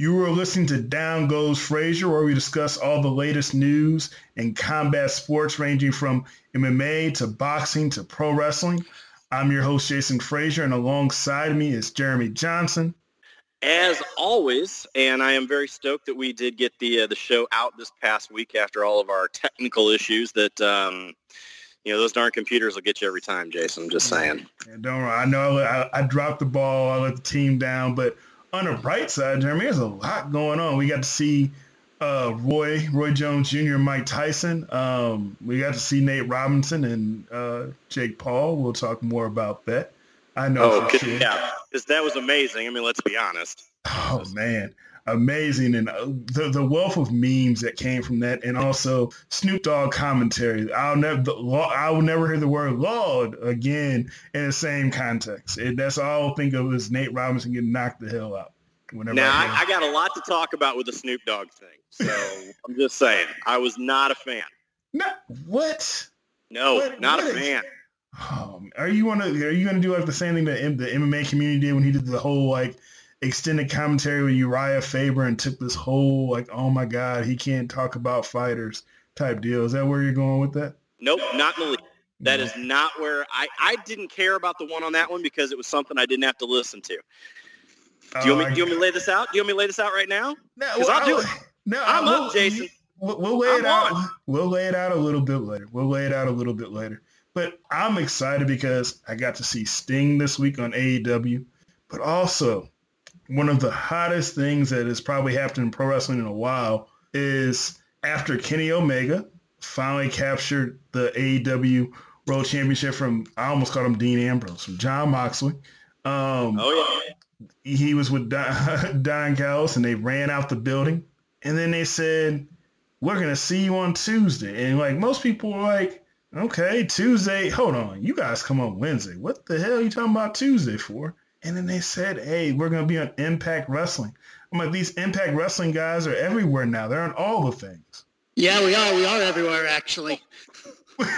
You were listening to Down Goes Frazier, where we discuss all the latest news in combat sports, ranging from MMA to boxing to pro wrestling. I'm your host, Jason Frazier, and alongside me is Jeremy Johnson. As always, and I am very stoked that we did get the uh, the show out this past week after all of our technical issues. That um, you know, those darn computers will get you every time, Jason. I'm just saying. Yeah, don't worry. I know I, I dropped the ball. I let the team down, but on the bright side, Jeremy, there's a lot going on. We got to see uh, Roy, Roy Jones Jr., Mike Tyson. Um, we got to see Nate Robinson and uh, Jake Paul. We'll talk more about that. I know. Oh, sure. yeah, because that was amazing. I mean, let's be honest. Oh man, amazing, and uh, the the wealth of memes that came from that, and also Snoop Dogg commentary. I'll never, I will never hear the word "Lord" again in the same context. It, that's all I'll think of is Nate Robinson getting knocked the hell out. Whenever now I, I, I, got a lot to talk about with the Snoop Dogg thing, so I'm just saying I was not a fan. Not what? No, what, not what a fan. Um, are you want to? Are you going to do like the same thing that the MMA community did when he did the whole like extended commentary with Uriah Faber and took this whole like, oh my God, he can't talk about fighters type deal. Is that where you're going with that? Nope, not in the league. That no. is not where I, I didn't care about the one on that one because it was something I didn't have to listen to. Do you, want me, do you want me to lay this out? Do you want me to lay this out right now? Because well, I'll do it. No, I'm we'll, up, Jason. We'll, we'll lay I'm it out. On. We'll lay it out a little bit later. We'll lay it out a little bit later. But I'm excited because I got to see Sting this week on AEW, but also one of the hottest things that has probably happened in pro wrestling in a while is after Kenny Omega finally captured the AEW World Championship from, I almost called him Dean Ambrose, from Jon Moxley. Um, oh, yeah. He was with Don, Don Callis and they ran out the building. And then they said, we're going to see you on Tuesday. And like most people were like, okay, Tuesday. Hold on. You guys come on Wednesday. What the hell are you talking about Tuesday for? And then they said, hey, we're going to be on Impact Wrestling. I'm like, these Impact Wrestling guys are everywhere now. They're on all the things. Yeah, we are. We are everywhere, actually.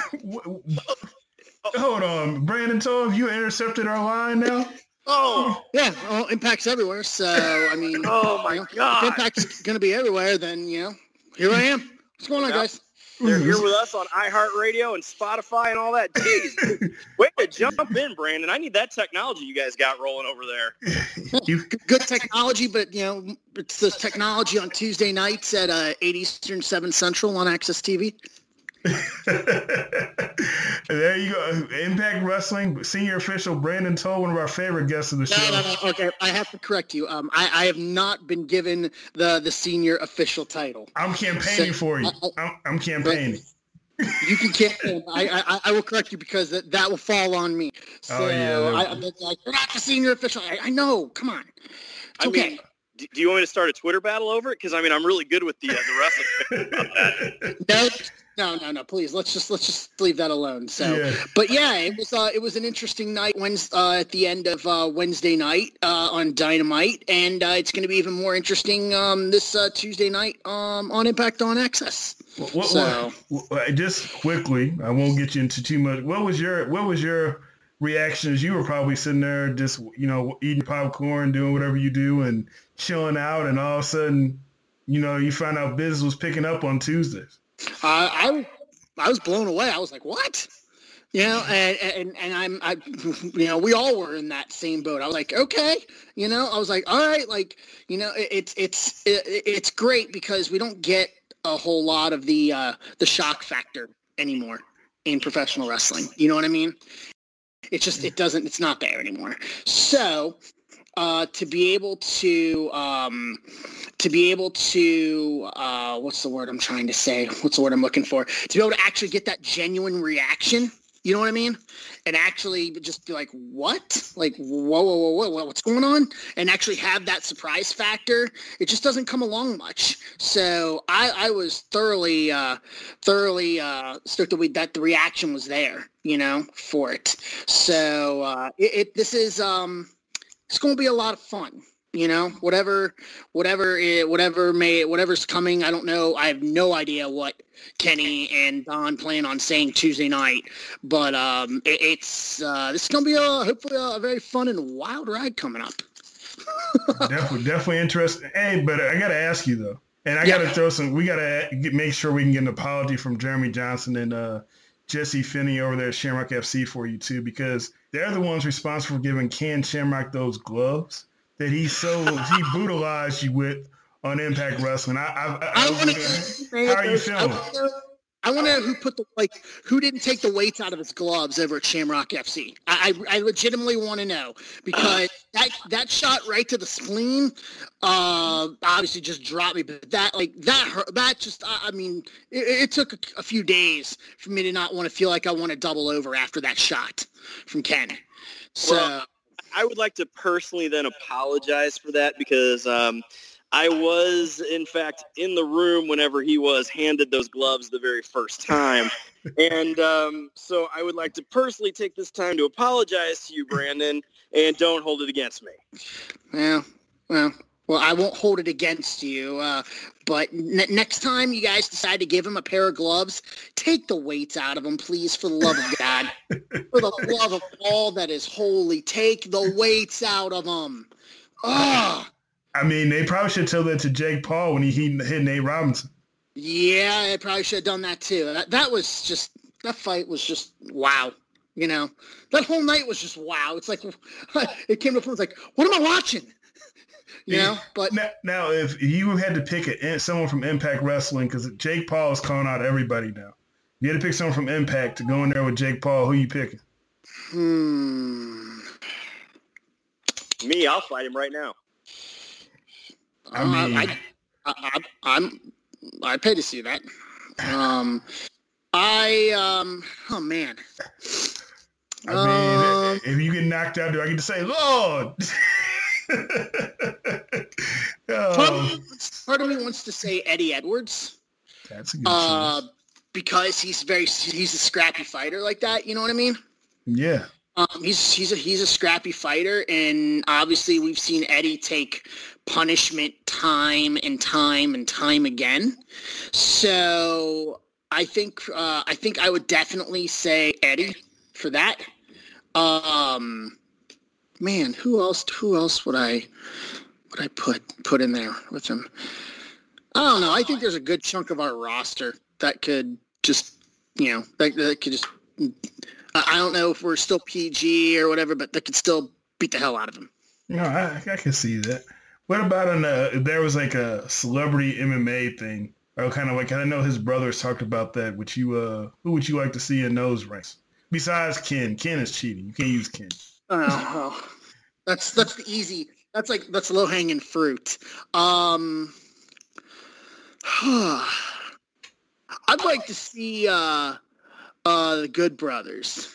Hold on. Brandon Tolle, you intercepted our line now? Oh. Yeah, well, Impact's everywhere. So, I mean, oh, my you know, God. If Impact's going to be everywhere, then, you know, here I am. What's going on, yep. guys? They're here with us on iHeartRadio and Spotify and all that. Jeez. Wait to jump in, Brandon. I need that technology you guys got rolling over there. you, good technology, but, you know, it's the technology on Tuesday nights at uh, 8 Eastern, 7 Central on AXS TV. there you go. Impact Wrestling senior official Brandon Tolle, one of our favorite guests of the show. No, no, no. Okay, I have to correct you. Um, I, I have not been given the the senior official title. I'm campaigning so, for you. I, am I'm campaigning. You can campaign. I, I I will correct you because that, that will fall on me. So oh, yeah. I, am like, you're not the senior official. I, I know. Come on. It's I okay. Mean, do you want me to start a Twitter battle over it? Because I mean, I'm really good with the uh, the wrestling about. No, no, no, no. Please, let's just let's just leave that alone. So, yeah. but yeah, it was uh, it was an interesting night Wednesday, uh, at the end of uh, Wednesday night uh, on Dynamite, and uh, it's going to be even more interesting um, this uh, Tuesday night um, on Impact on AXS. What, so, what, just quickly, I won't get you into too much. What was your what was your reactions? You were probably sitting there just you know eating popcorn, doing whatever you do, and chilling out, and all of a sudden, you know, you find out business was picking up on Tuesdays. Uh, I I was blown away. I was like, what? You know, and, and, and I'm, I, you know, we all were in that same boat. I was like, okay, you know, I was like, all right, like, you know, it, it's, it's, it, it's great because we don't get a whole lot of the, uh, the shock factor anymore in professional wrestling. You know what I mean? It's just, it doesn't, it's not there anymore. So uh, to be able to um, to be able to uh, what's the word I'm trying to say? What's the word I'm looking for? To be able to actually get that genuine reaction. You know what I mean? And actually just be like, what? Like, whoa, whoa, whoa, whoa, what's going on? And actually have that surprise factor. It just doesn't come along much. So I, I was thoroughly, uh, thoroughly uh, stoked that, we, that the reaction was there, you know, for it. So uh, it, it this is, um, it's going to be a lot of fun. You know, whatever, whatever, it, whatever may, whatever's coming. I don't know. I have no idea what Kenny and Don plan on saying Tuesday night, but um, it, it's uh, this is going to be a hopefully a very fun and wild ride coming up. definitely, definitely interesting. Hey, but I got to ask you though, and I yeah. got to throw some. We got to make sure we can get an apology from Jeremy Johnson and uh, Jesse Finney over there at Shamrock FC for you too, because they're the ones responsible for giving Ken Shamrock those gloves that he so he brutalized you with on Impact Wrestling. I, I, I, I wanna, how are you feeling? I want to know who put the like who didn't take the weights out of his gloves over at Shamrock FC. I I, I legitimately want to know because that that shot right to the spleen, uh, obviously just dropped me. But that like that hurt, that just I, I mean it, it took a, a, few days for me to not want to feel like I want to double over after that shot from Ken. So. Well, I would like to personally then apologize for that because um, I was, in fact, in the room whenever he was handed those gloves the very first time. and um, so I would like to personally take this time to apologize to you, Brandon, and don't hold it against me. Yeah, well, well, I won't hold it against you. Uh, but next time you guys decide to give him a pair of gloves, take the weights out of them, please, for the love of God. for the love of all that is holy, take the weights out of them. Ah. I mean, they probably should tell that to Jake Paul when he hit Nate Robinson. Yeah, they probably should have done that too. That, that was just that fight was just wow. You know, that whole night was just wow. It's like it came to a point. It's like, what am I watching? you know, but now, now, if you had to pick a, someone from Impact Wrestling, because Jake Paul is calling out everybody now. You had to pick someone from Impact to go in there with Jake Paul. Who you picking? Hmm. Me, I'll fight him right now. I mean, uh, I, I, am I pay to see that. Um, I um, oh man. I mean, um, if you get knocked out, do I get to say, Lord? oh. part, of me, part, of me, wants to say Eddie Edwards. That's a good uh, Because he's very he's a scrappy fighter like that. You know what I mean? Yeah. Um, he's he's a he's a scrappy fighter, and obviously we've seen Eddie take punishment time and time and time again. So I think uh, I think I would definitely say Eddie for that. Um, man, who else? Who else would I would I put put in there with him? I don't know. I think there's a good chunk of our roster that could just you know that, that could just. I don't know if we're still PG or whatever, but they could still beat the hell out of him. No, I, I can see that. What about an, uh, there was like a celebrity MMA thing? Or kind of like, I know his brothers talked about that. Would you, uh, who would you like to see in those ranks? Besides Ken. Ken is cheating. You can't use Ken. Oh, that's, that's the easy, that's like, that's low hanging fruit. Um, I'd like to see, uh, uh, the Good Brothers.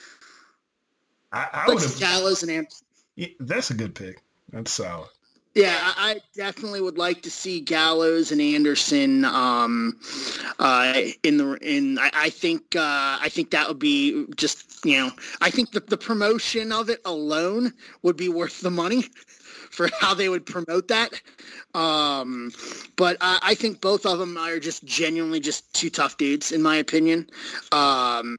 I, I would have Gallows and Anderson. Yeah, that's a good pick. That's solid. Yeah, I definitely would like to see Gallows and Anderson um, uh, in the in. I, I think uh, I think that would be just you know I think the, the promotion of it alone would be worth the money for how they would promote that. Um, but I, I, think both of them are just genuinely just two tough dudes in my opinion. Um,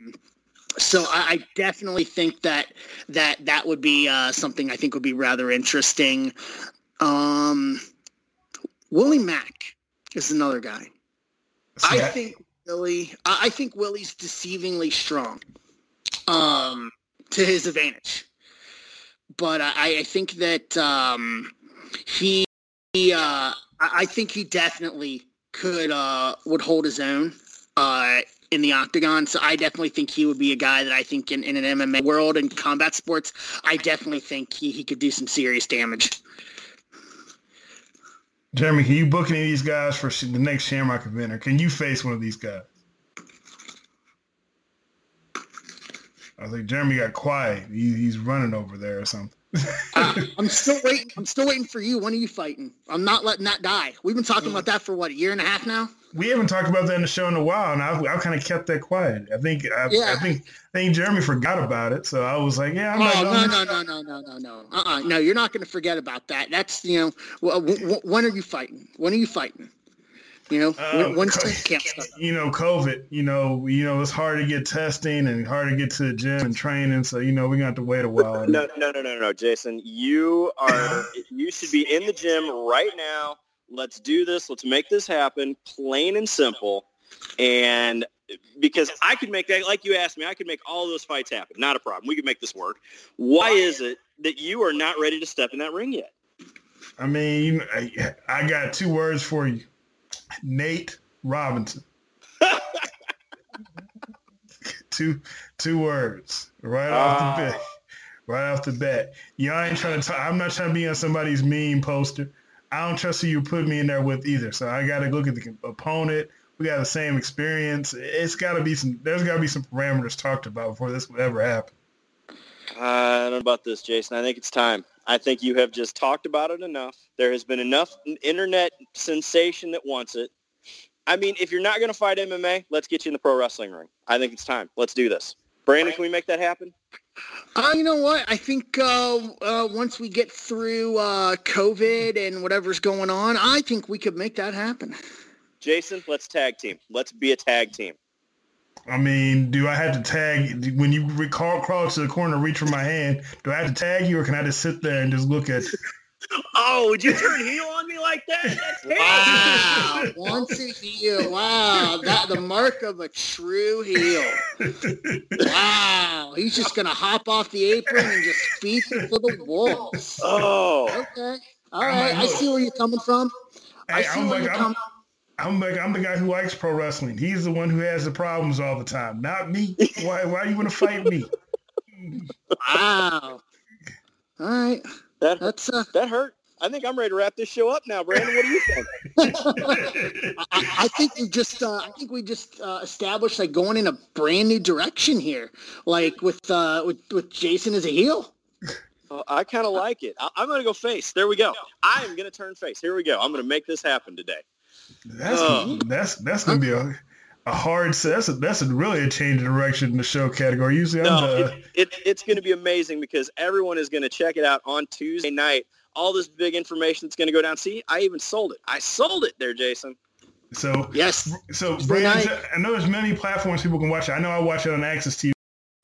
so I, I, definitely think that that that would be uh, something I think would be rather interesting. Um, Willie Mack is another guy. I think Willie. I think Willie's deceivingly strong, um, to his advantage. But I, I think that um, he, he uh, I think he definitely could uh, would hold his own uh, in the octagon. So I definitely think he would be a guy that I think in, in an MMA world and combat sports, I definitely think he, he could do some serious damage. Jeremy, can you book any of these guys for the next Shamrock event, or can you face one of these guys? I was like, Jeremy got quiet. He, he's running over there or something. uh, I'm still waiting. I'm still waiting for you. When are you fighting? I'm not letting that die. We've been talking about that for what a year and a half now. We haven't talked about that in the show in a while, and I've, I've kind of kept that quiet. I think I, yeah. I think I think Jeremy forgot about it, so I was like, yeah, I'm oh, no, no, no, no, no, no, no, uh-uh. no. You're not going to forget about that. That's you know, w- w- when are you fighting? When are you fighting? You know, oh, once camp starts. You know, COVID. You know, you know, it's hard to get testing and hard to get to the gym and training. So you know, we're gonna have to wait a while. No, no, no, no, no, Jason. You are. you should be in the gym right now. Let's do this. Let's make this happen. Plain and simple. And because I could make that, like you asked me, I could make all those fights happen. Not a problem. We could make this work. Why is it that you are not ready to step in that ring yet? I mean, I, I got two words for you. Nate Robinson. two two words right uh, off the ah. bat. Right off the bat. Y'all ain't trying to talk, I'm not trying to be on somebody's meme poster. I don't trust who you put me in there with either. So I got to look at the opponent. We got the same experience. It's got to be some. There's got to be some parameters talked about before this would ever happen. I don't know about this, Jason. I think it's time. I think you have just talked about it enough. There has been enough internet sensation that wants it. I mean, if you're not going to fight MMA, let's get you in the pro wrestling ring. I think it's time. Let's do this. Brandon, can we make that happen? Uh, you know what? I think uh, uh, once we get through uh, COVID and whatever's going on, I think we could make that happen. Jason, let's tag team. Let's be a tag team. I mean, do I have to tag when you crawl, crawl to the corner, reach for my hand? Do I have to tag you, or can I just sit there and just look at you? Oh, would you turn heel on me like that? That's wow, once a heel. Wow, that the mark of a true heel. Wow, he's just gonna hop off the apron and just feed it to the walls. Oh, okay, all right. I see where you're coming from. I see where you're coming. I'm like I'm the guy who likes pro wrestling. He's the one who has the problems all the time, not me. Why why you want to fight me? Wow. All right. That that's uh, that hurt. I think I'm ready to wrap this show up now, Brandon. What do you think? I, I, think we just uh, I think we just uh, established like going in a brand new direction here, like with uh, with with Jason as a heel. Well, I kind of like it. I, am going to go face. There we go. I am going to turn face. Here we go. I'm going to make this happen today. That's uh, that's that's gonna be a a hard that's a, that's a really a change of direction in the show category. Usually, no, the, it, it, it's going to be amazing because everyone is going to check it out on Tuesday night. All this big information that's going to go down. See, I even sold it. I sold it there, Jason. So yes. So Brandon, I know there's many platforms people can watch it. I know I watch it on AXS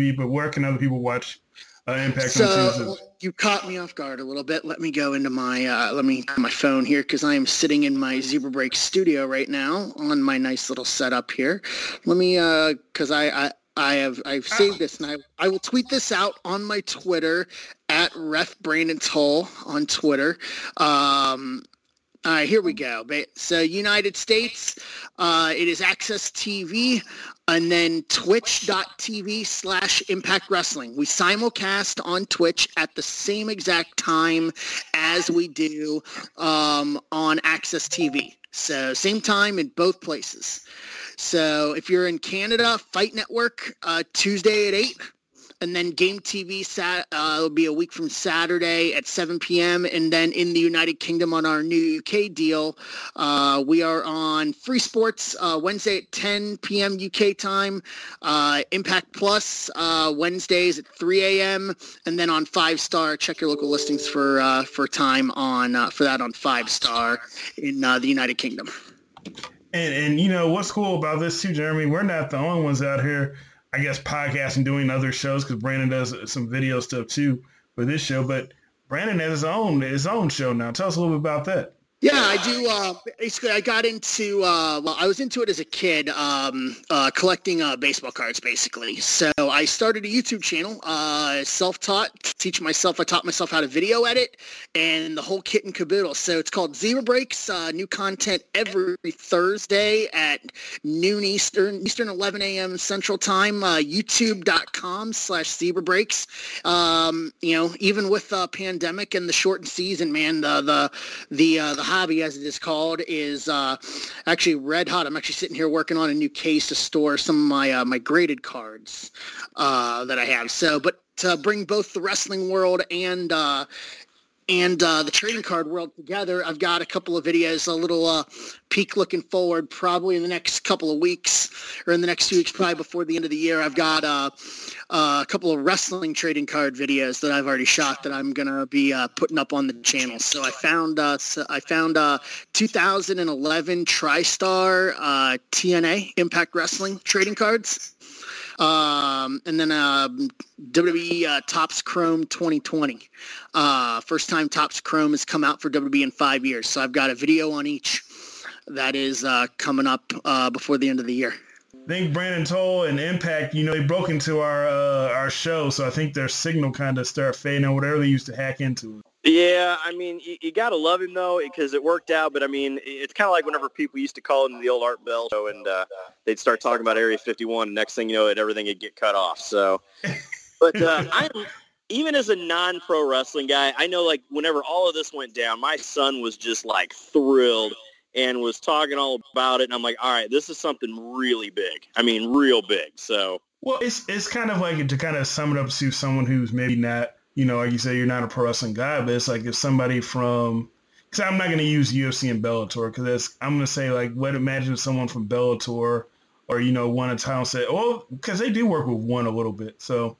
TV, but where can other people watch uh, Impact so, You caught me off guard a little bit. Let me go into my uh, let me my phone here because I am sitting in my Zebra Break studio right now on my nice little setup here. Let me because uh, I, I I have I've saved this and I, I will tweet this out on my Twitter at ref Brandon Tolle on Twitter. Um, all right, here we go. So United States, uh, it is AXS TV and then twitch.tv slash impact wrestling. We simulcast on Twitch at the same exact time as we do um, on AXS TV. So same time in both places. So if you're in Canada, Fight Network, uh, Tuesday at 8 and then Game TV sat uh, will be a week from Saturday at 7 p.m. And then in the United Kingdom on our new UK deal, uh, we are on Free Sports uh, Wednesday at 10 p.m. UK time, uh, Impact Plus uh, Wednesdays at 3 a.m. And then on Five Star, check your local listings for uh, for time on for that on Five Star in the United Kingdom. And and you know what's cool about this too, Jeremy? We're not the only ones out here I guess podcasting, doing other shows because Brandon does some video stuff too for this show. But Brandon has his own his own show now. Tell us a little bit about that. Yeah, I do. Uh, basically, I got into, uh, well, I was into it as a kid, um, uh, collecting uh, baseball cards, basically. So I started a YouTube channel, uh, self-taught, teach myself. I taught myself how to video edit and the whole kit and caboodle. So it's called Zebra Breaks, uh, new content every Thursday at noon Eastern, Eastern 11 a.m. Central Time, youtube.com slash Zebra Breaks. Um, you know, even with the pandemic and the shortened season, man, the, the, the, the hobby, as it is called, is uh, actually red hot. I'm actually sitting here working on a new case to store some of my uh, my graded cards uh, that I have. So, but to bring both the wrestling world and uh, and uh, the trading card world together. I've got a couple of videos, a little uh, peek looking forward, probably in the next couple of weeks or in the next few weeks, probably before the end of the year. I've got uh, uh a couple of wrestling trading card videos that I've already shot that I'm gonna be uh, putting up on the channel. So I found uh, so I found 2011 TriStar TNA Impact Wrestling trading cards. Um, and then uh, WWE uh, Topps Chrome 2020. Uh, first time Topps Chrome has come out for WWE in five years. So I've got a video on each that is uh, coming up uh, before the end of the year. I think Brandon Tolle and Impact, you know, they broke into our uh, our show, so I think their signal kind of started fading or whatever they used to hack into. Yeah, I mean, you, you got to love him though because it worked out. But I mean, it's kind of like whenever people used to call into the old Art Bell show and uh, they'd start talking about Area 51. And next thing you know, it everything would get cut off. So, but uh, I'm even as a non-pro wrestling guy, I know like whenever all of this went down, my son was just like thrilled and was talking all about it. And I'm like, all right, this is something really big. I mean, real big. So. Well, it's it's kind of like to kind of sum it up to someone who's maybe not you know, like you say, you're not a pro wrestling guy, but it's like if somebody from, because I'm not going to use UFC and Bellator, because that's I'm going to say like, what imagine if someone from Bellator or, you know, one in town said, well, because they do work with one a little bit. So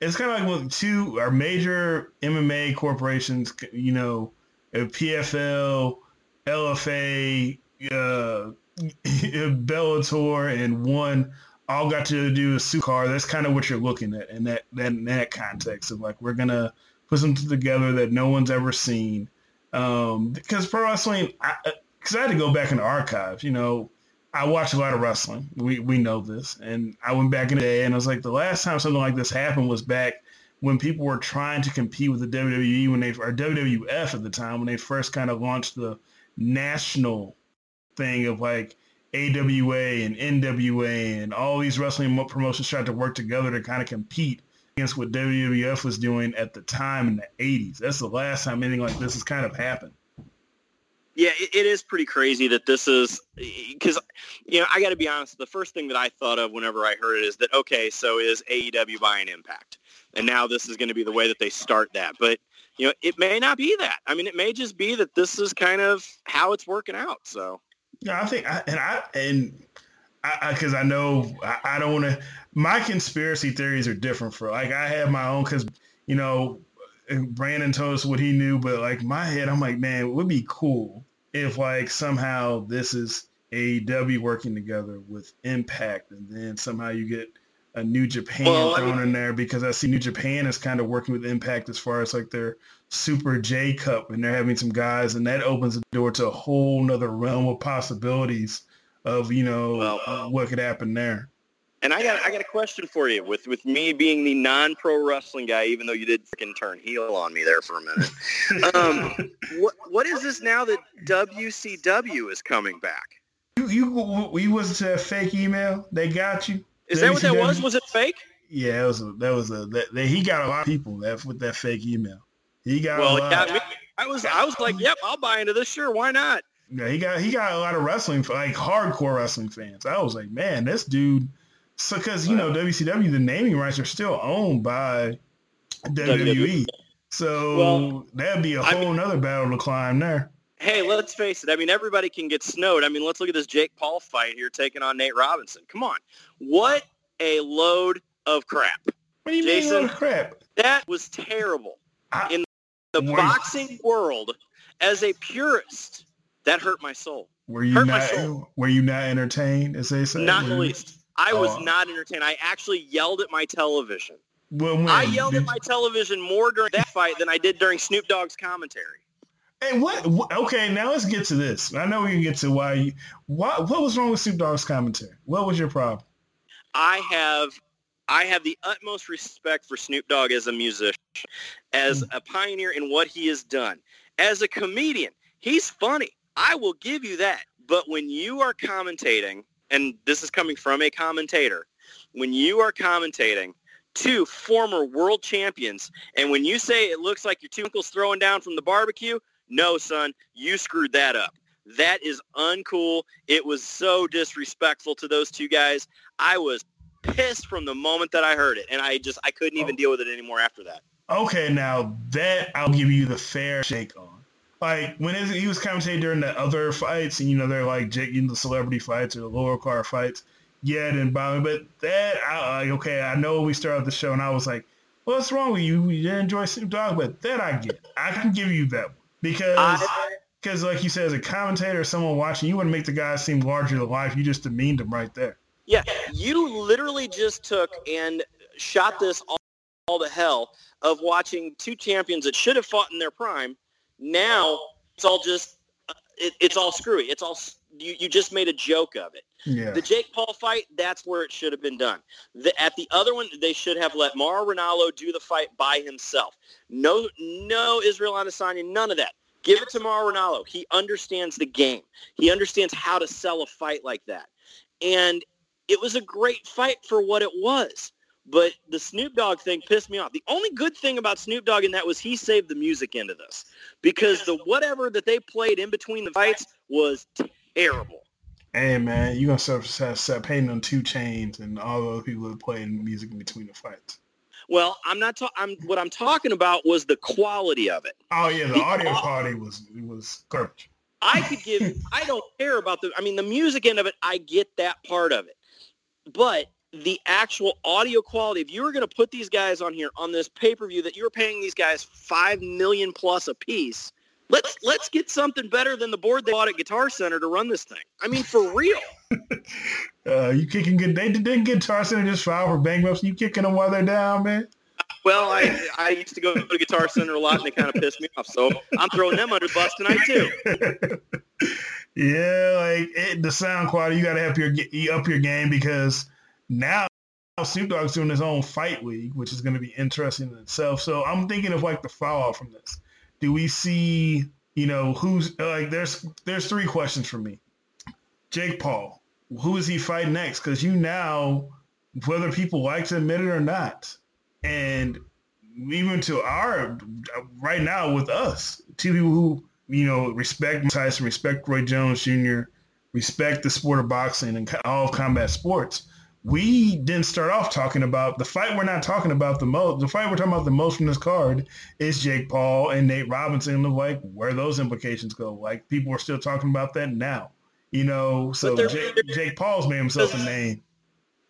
it's kind of like with two, our major MMA corporations, you know, PFL, LFA, uh, Bellator, and one all got to do a suit car. That's kind of what you're looking at in that, that in that context of like we're gonna put something together that no one's ever seen. Um, because pro wrestling, because I, I, had to go back in the archives. You know, I watch a lot of wrestling. We we know this, and I went back in the day, and I was like, the last time something like this happened was back when people were trying to compete with the WWE when they or WWF at the time when they first kind of launched the national thing of like AWA and NWA and all these wrestling promotions tried to work together to kind of compete against what WWF was doing at the time in the 80s. That's the last time anything like this has kind of happened. Yeah, it, it is pretty crazy that this is because, you know, I got to be honest. The first thing that I thought of whenever I heard it is that, okay, so is AEW buying Impact? And now this is going to be the way that they start that. But, you know, it may not be that. I mean, it may just be that this is kind of how it's working out. So. Yeah, I think, I, and I and I because I, I, know I, I don't want to. My conspiracy theories are different for like I have my own because you know Brandon told us what he knew, but like my head, I'm like, man, it would be cool if like somehow this is AEW working together with Impact, and then somehow you get a New Japan well, thrown I mean, in there because I see New Japan is kind of working with Impact as far as like their Super J Cup, and they're having some guys, and that opens the door to a whole nother realm of possibilities of you know well, uh, what could happen there. And I got I got a question for you. With with me being the non pro wrestling guy, even though you did freaking turn heel on me there for a minute, um, what what is this now that WCW is coming back? You you you was to a fake email. They got you. Is that what that was? Was it fake? Yeah, it was. A, that was a. That, that, he got a lot of people that with that fake email. He got well. Yeah, me, I was. I was like, yep, I'll buy into this. Sure, why not? Yeah, he got he got a lot of wrestling like hardcore wrestling fans. I was like, man, this dude. So because you know WCW, the naming rights are still owned by WWE. WWE. So well, that'd be a whole I mean, other battle to climb there. Hey, let's face it. I mean, everybody can get snowed. I mean, let's look at this Jake Paul fight here taking on Nate Robinson. Come on. What a load of crap. What do you Jason, mean load of crap? That was terrible. I, In the boxing world, as a purist, that hurt my soul. Were you hurt not? Were you not entertained, as they say? Not the least. I was oh. not entertained. I actually yelled at my television. Well, when, I yelled at my television more during that fight than I did during Snoop Dogg's commentary. Hey, what? Okay, now let's get to this. I know we can get to why you. What? What was wrong with Snoop Dogg's commentary? What was your problem? I have I have the utmost respect for Snoop Dogg as a musician, as hmm. a pioneer in what he has done. As a comedian, he's funny. I will give you that. But when you are commentating, and this is coming from a commentator, when you are commentating two former world champions, and when you say it looks like your two uncles throwing down from the barbecue, no, son, you screwed that up. That is uncool. It was so disrespectful to those two guys. I was pissed from the moment that I heard it, and I just I couldn't even oh. deal with it anymore after that. okay, now that I'll give you the fair shake on. Like when he was commentating during the other fights, and you know they're like you know, the celebrity fights or the lower car fights. Yeah, it didn't bother me, but that I, like okay, I know we started the show, and I was like, "What's wrong with you? You didn't enjoy Snoop Dogg?" But that I get, I can give you that one because because like you said, as a commentator, someone watching, you wouldn't make the guy seem larger than life. You just demeaned him right there. Yeah, you literally just took and shot this all, all to hell of watching two champions that should have fought in their prime. Now it's all just uh, it, it's all screwy. It's all you, you just made a joke of it. Yeah. The Jake Paul fight, that's where it should have been done. The, at the other one, they should have let Mauro Ranallo do the fight by himself. No, no Israel Adesanya, none of that. Give it to Mauro Ranallo. He understands the game. He understands how to sell a fight like that. And it was a great fight for what it was. But the Snoop Dogg thing pissed me off. The only good thing about Snoop Dogg in that was he saved the music into this because the whatever that they played in between the fights was terrible. Hey man, you gonna start, start painting on 2 Chainz and all those people that play music in between the fights. Well, I'm not. Ta- I'm what I'm talking about was the quality of it. Oh yeah, the, the audio quality was was garbage. I could give. I don't care about the. I mean, the music end of it. I get that part of it, but the actual audio quality. If you were going to put these guys on here on this pay per view that you were paying these guys five million plus a piece, let's let's get something better than the board they bought at Guitar Center to run this thing. I mean, for real. uh, you kicking good? They didn't Guitar Center just file for bankruptcy. You kicking them while they're down, man. Well, I I used to go to Guitar Center a lot, and they kind of pissed me off. So I'm throwing them under the bus tonight too. yeah, like it, the sound quality, you got to up your up your game because now Snoop Dogg's doing his own fight league, which is going to be interesting in itself. So I'm thinking of like the fallout from this. Do we see, you know, who's uh, like there's there's three questions for me. Jake Paul, who is he fighting next? Because you now, whether people like to admit it or not, and even to our right now with us, two people who you know respect Tyson, respect Roy Jones Jr., respect the sport of boxing and all combat sports we didn't start off talking about the fight we're not talking about the most. The fight we're talking about the most from this card is Jake Paul and Nate Robinson. Of like where those implications go. Like people are still talking about that now. You know, so Jake, Jake, Paul's made himself a name.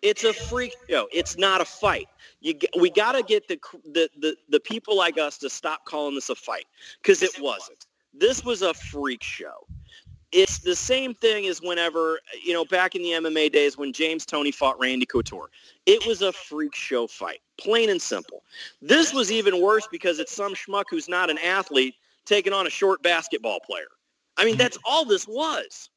It's a freak show. It's not a fight. You we got to get the, the the the people like us to stop calling this a fight because it wasn't. This was a freak show it's the same thing as whenever, you know, back in the MMA days when James Toney fought Randy Couture. It was a freak show fight, plain and simple. This was even worse because it's some schmuck who's not an athlete taking on a short basketball player. I mean, that's all this was.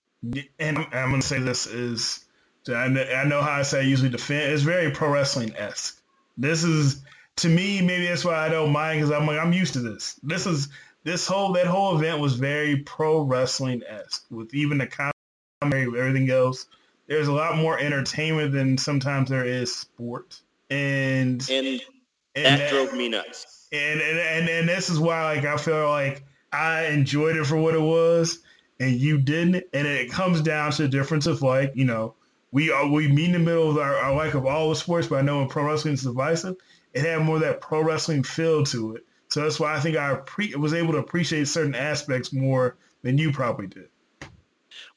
And I'm going to say this is, I know how I say I usually defend, it's very pro wrestling-esque. This is, to me, maybe that's why I don't mind because I'm like, I'm used to this. This is this whole that whole event was very pro wrestling esque with even the commentary, everything else. There's a lot more entertainment than sometimes there is sport, and and, and that, that, drove me nuts. And, and and and this is why like I feel like I enjoyed it for what it was, and you didn't. And it comes down to the difference of like you know we are we meet in the middle of our, our like of all the sports, but I know in pro wrestling is divisive. It had more that pro wrestling feel to it so that's why I think I pre- was able to appreciate certain aspects more than you probably did.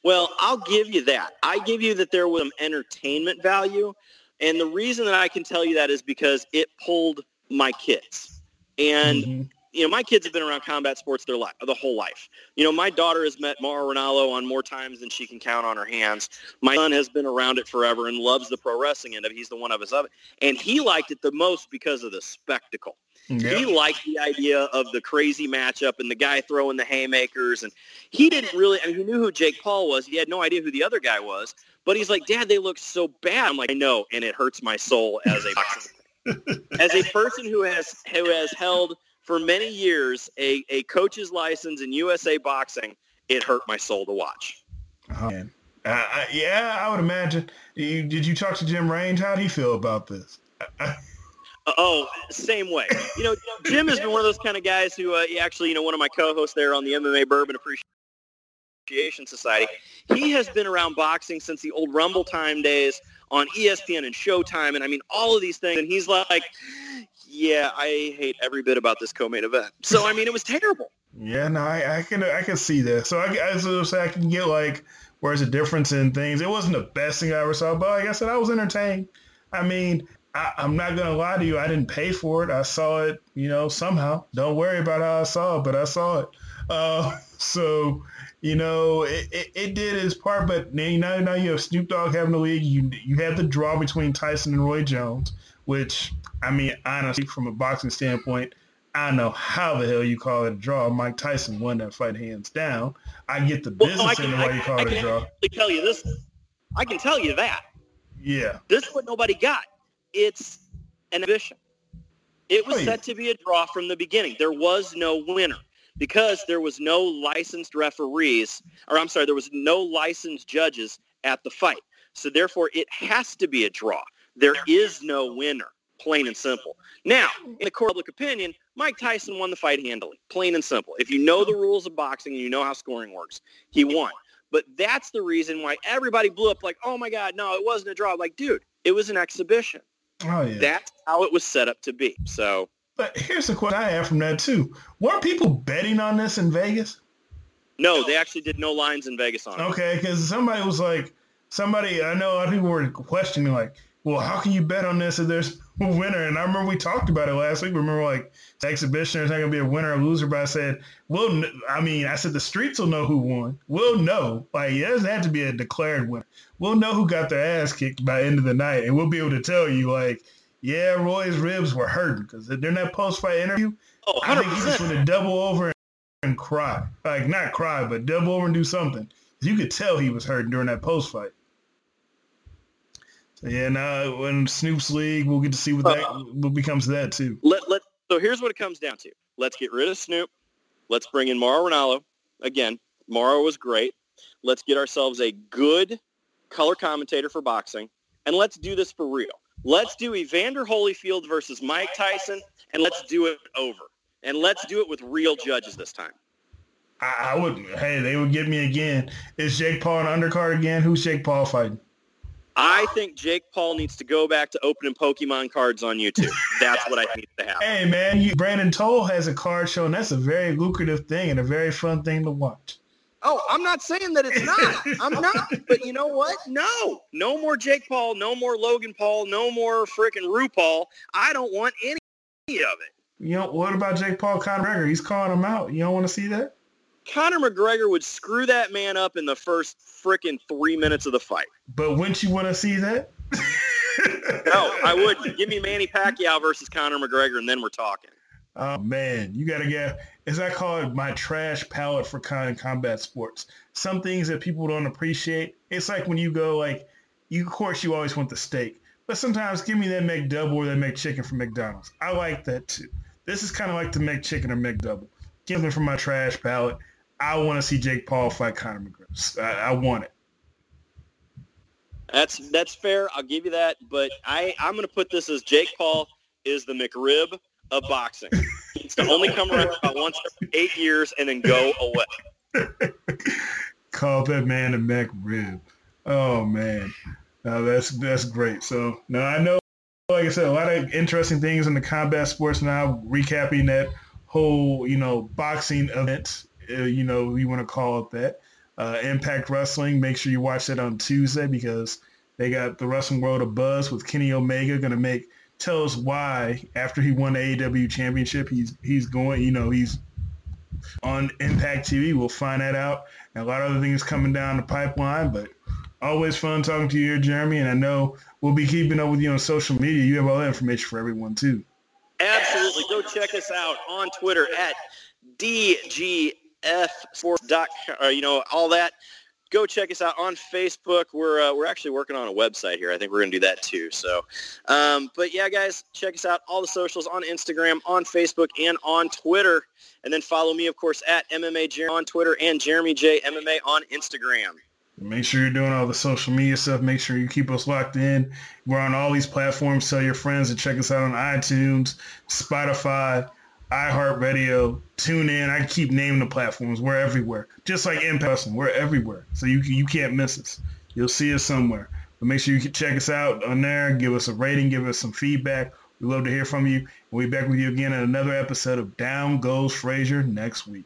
Well, I'll give you that. I give you that there was some entertainment value. And the reason that I can tell you that is because it pulled my kids. And, mm-hmm. you know, my kids have been around combat sports their life, the whole life. You know, my daughter has met Mauro Ranallo on more times than she can count on her hands. My son has been around it forever and loves the pro wrestling end of it. He's the one of us of it. And he liked it the most because of the spectacle. Yep. He liked the idea of the crazy matchup and the guy throwing the haymakers. And he didn't really, I mean, he knew who Jake Paul was. He had no idea who the other guy was. But he's like, Dad, they look so bad. I'm like, I know, and it hurts my soul as a as a person who has who has held for many years a, a coach's license in USA boxing. It hurt my soul to watch. Oh, man. Uh, yeah, I would imagine. Did you, did you talk to Jim Range? How do he feel about this? Oh, same way. You know, Jim has been one of those kind of guys who uh, actually, you know, one of my co-hosts there on the MMA Bourbon Appreciation Society. He has been around boxing since the old Rumble Time days on ESPN and Showtime, and I mean all of these things. And he's like, "Yeah, I hate every bit about this co-main event." So I mean, it was terrible. Yeah, no, I, I can I can see that. So I, I, I can get like where's the difference in things. It wasn't the best thing I ever saw, but like I said, I was entertained. I mean, I, am not gonna lie to you. I didn't pay for it. I saw it, you know, somehow. Don't worry about how I saw it, but I saw it. Uh, so, you know, it, it, it, did its part. But now, now you have Snoop Dogg having the league. You you had the draw between Tyson and Roy Jones, which I mean, honestly, from a boxing standpoint, I don't know how the hell you call it a draw. Mike Tyson won that fight hands down. I get the business well, can, in way you call I, it a draw. I can tell you this. I can tell you that. Yeah. This is what nobody got it's an exhibition. It was set to be a draw from the beginning. There was no winner because there was no licensed referees, or I'm sorry, there was no licensed judges at the fight. So therefore, it has to be a draw. There is no winner, plain and simple. Now, in the court of public opinion, Mike Tyson won the fight handily, plain and simple. If you know the rules of boxing and you know how scoring works, he won. But that's the reason why everybody blew up like, oh my God, no, it wasn't a draw. Like, dude, it was an exhibition. Oh, yeah. That's how it was set up to be. So. But here's the question I have from that too. Weren't people betting on this in Vegas? No, they actually did no lines in Vegas on it. Okay, because somebody was like, somebody I know a lot of people were questioning like, well, how can you bet on this if there's winner? And I remember we talked about it last week. Remember, like the exhibition, there's not gonna be a winner or loser. But I said, well, I mean, I said the streets will know who won. We'll know. Like it doesn't have to be a declared winner. We'll know who got their ass kicked by the end of the night, and we'll be able to tell you, like, yeah, Roy's ribs were hurting because during that post fight interview, oh, 100%. I think he just went to double over and cry, like not cry, but double over and do something. You could tell he was hurting during that post fight. Yeah, now when Snoop's league, we'll get to see what that uh, what becomes of that too. Let let so here's what it comes down to. Let's get rid of Snoop. Let's bring in Mauro Ranallo. Again, Mauro was great. Let's get ourselves a good color commentator for boxing, and let's do this for real. Let's do Evander Holyfield versus Mike Tyson, and let's do it over. And let's do it with real judges this time. I, I would. Hey, they would get me again. Is Jake Paul an undercard again? Who's Jake Paul fighting? I think Jake Paul needs to go back to opening Pokemon cards on YouTube. That's what I need to have. Hey man, you, Brandon Tolle has a card show, and that's a very lucrative thing and a very fun thing to watch. Oh, I'm not saying that it's not. I'm not. But you know what? No. No more Jake Paul. No more Logan Paul. No more freaking RuPaul. I don't want any of it. You know, what about Jake Paul, Conor McGregor? He's calling him out. You don't want to see that? Conor McGregor would screw that man up in the first freaking three minutes of the fight. But wouldn't you want to see that? no, I would. Give me Manny Pacquiao versus Conor McGregor, and then we're talking. Oh man, you gotta get. As I call it, my trash palette for kind of combat sports. Some things that people don't appreciate. It's like when you go like, you of course you always want the steak, but sometimes give me that McDouble or that McChicken from McDonald's. I like that too. This is kind of like the McChicken or McDouble. Give them from my trash palette. I want to see Jake Paul fight Conor McGregor. I, I want it. That's that's fair. I'll give you that. But I I'm going to put this as Jake Paul is the McRib of boxing. It's to only come around about once every eight years and then go away. Call that man a McRib. Oh man, no, that's that's great. So now I know, like I said, a lot of interesting things in the combat sports. Now recapping that whole you know boxing event you know, you want to call it that. Uh, Impact Wrestling. Make sure you watch that on Tuesday because they got the Wrestling World of Buzz with Kenny Omega going to make tell us why after he won the AEW championship he's he's going. You know, he's on Impact TV. We'll find that out. And a lot of other things coming down the pipeline, but always fun talking to you here, Jeremy. And I know we'll be keeping up with you on social media. You have all that information for everyone too. Absolutely. Go check us out on Twitter at DG F Sports dot uh, you know all that. Go check us out on Facebook. We're uh, we're actually working on a website here. I think we're gonna do that too. So, um, but yeah, guys, check us out all the socials on Instagram, on Facebook, and on Twitter. And then follow me, of course, at MMA Jeremy on Twitter and Jeremy J MMA on Instagram. Make sure you're doing all the social media stuff. Make sure you keep us locked in. We're on all these platforms. Tell your friends to check us out on iTunes, Spotify, iHeartRadio, tune in. I keep naming the platforms. We're everywhere. Just like Impact Wrestling, we're everywhere. So you you can't miss us. You'll see us somewhere. But make sure you check us out on there. Give us a rating. Give us some feedback. We love to hear from you. We'll be back with you again in another episode of Down Goes Frazier next week.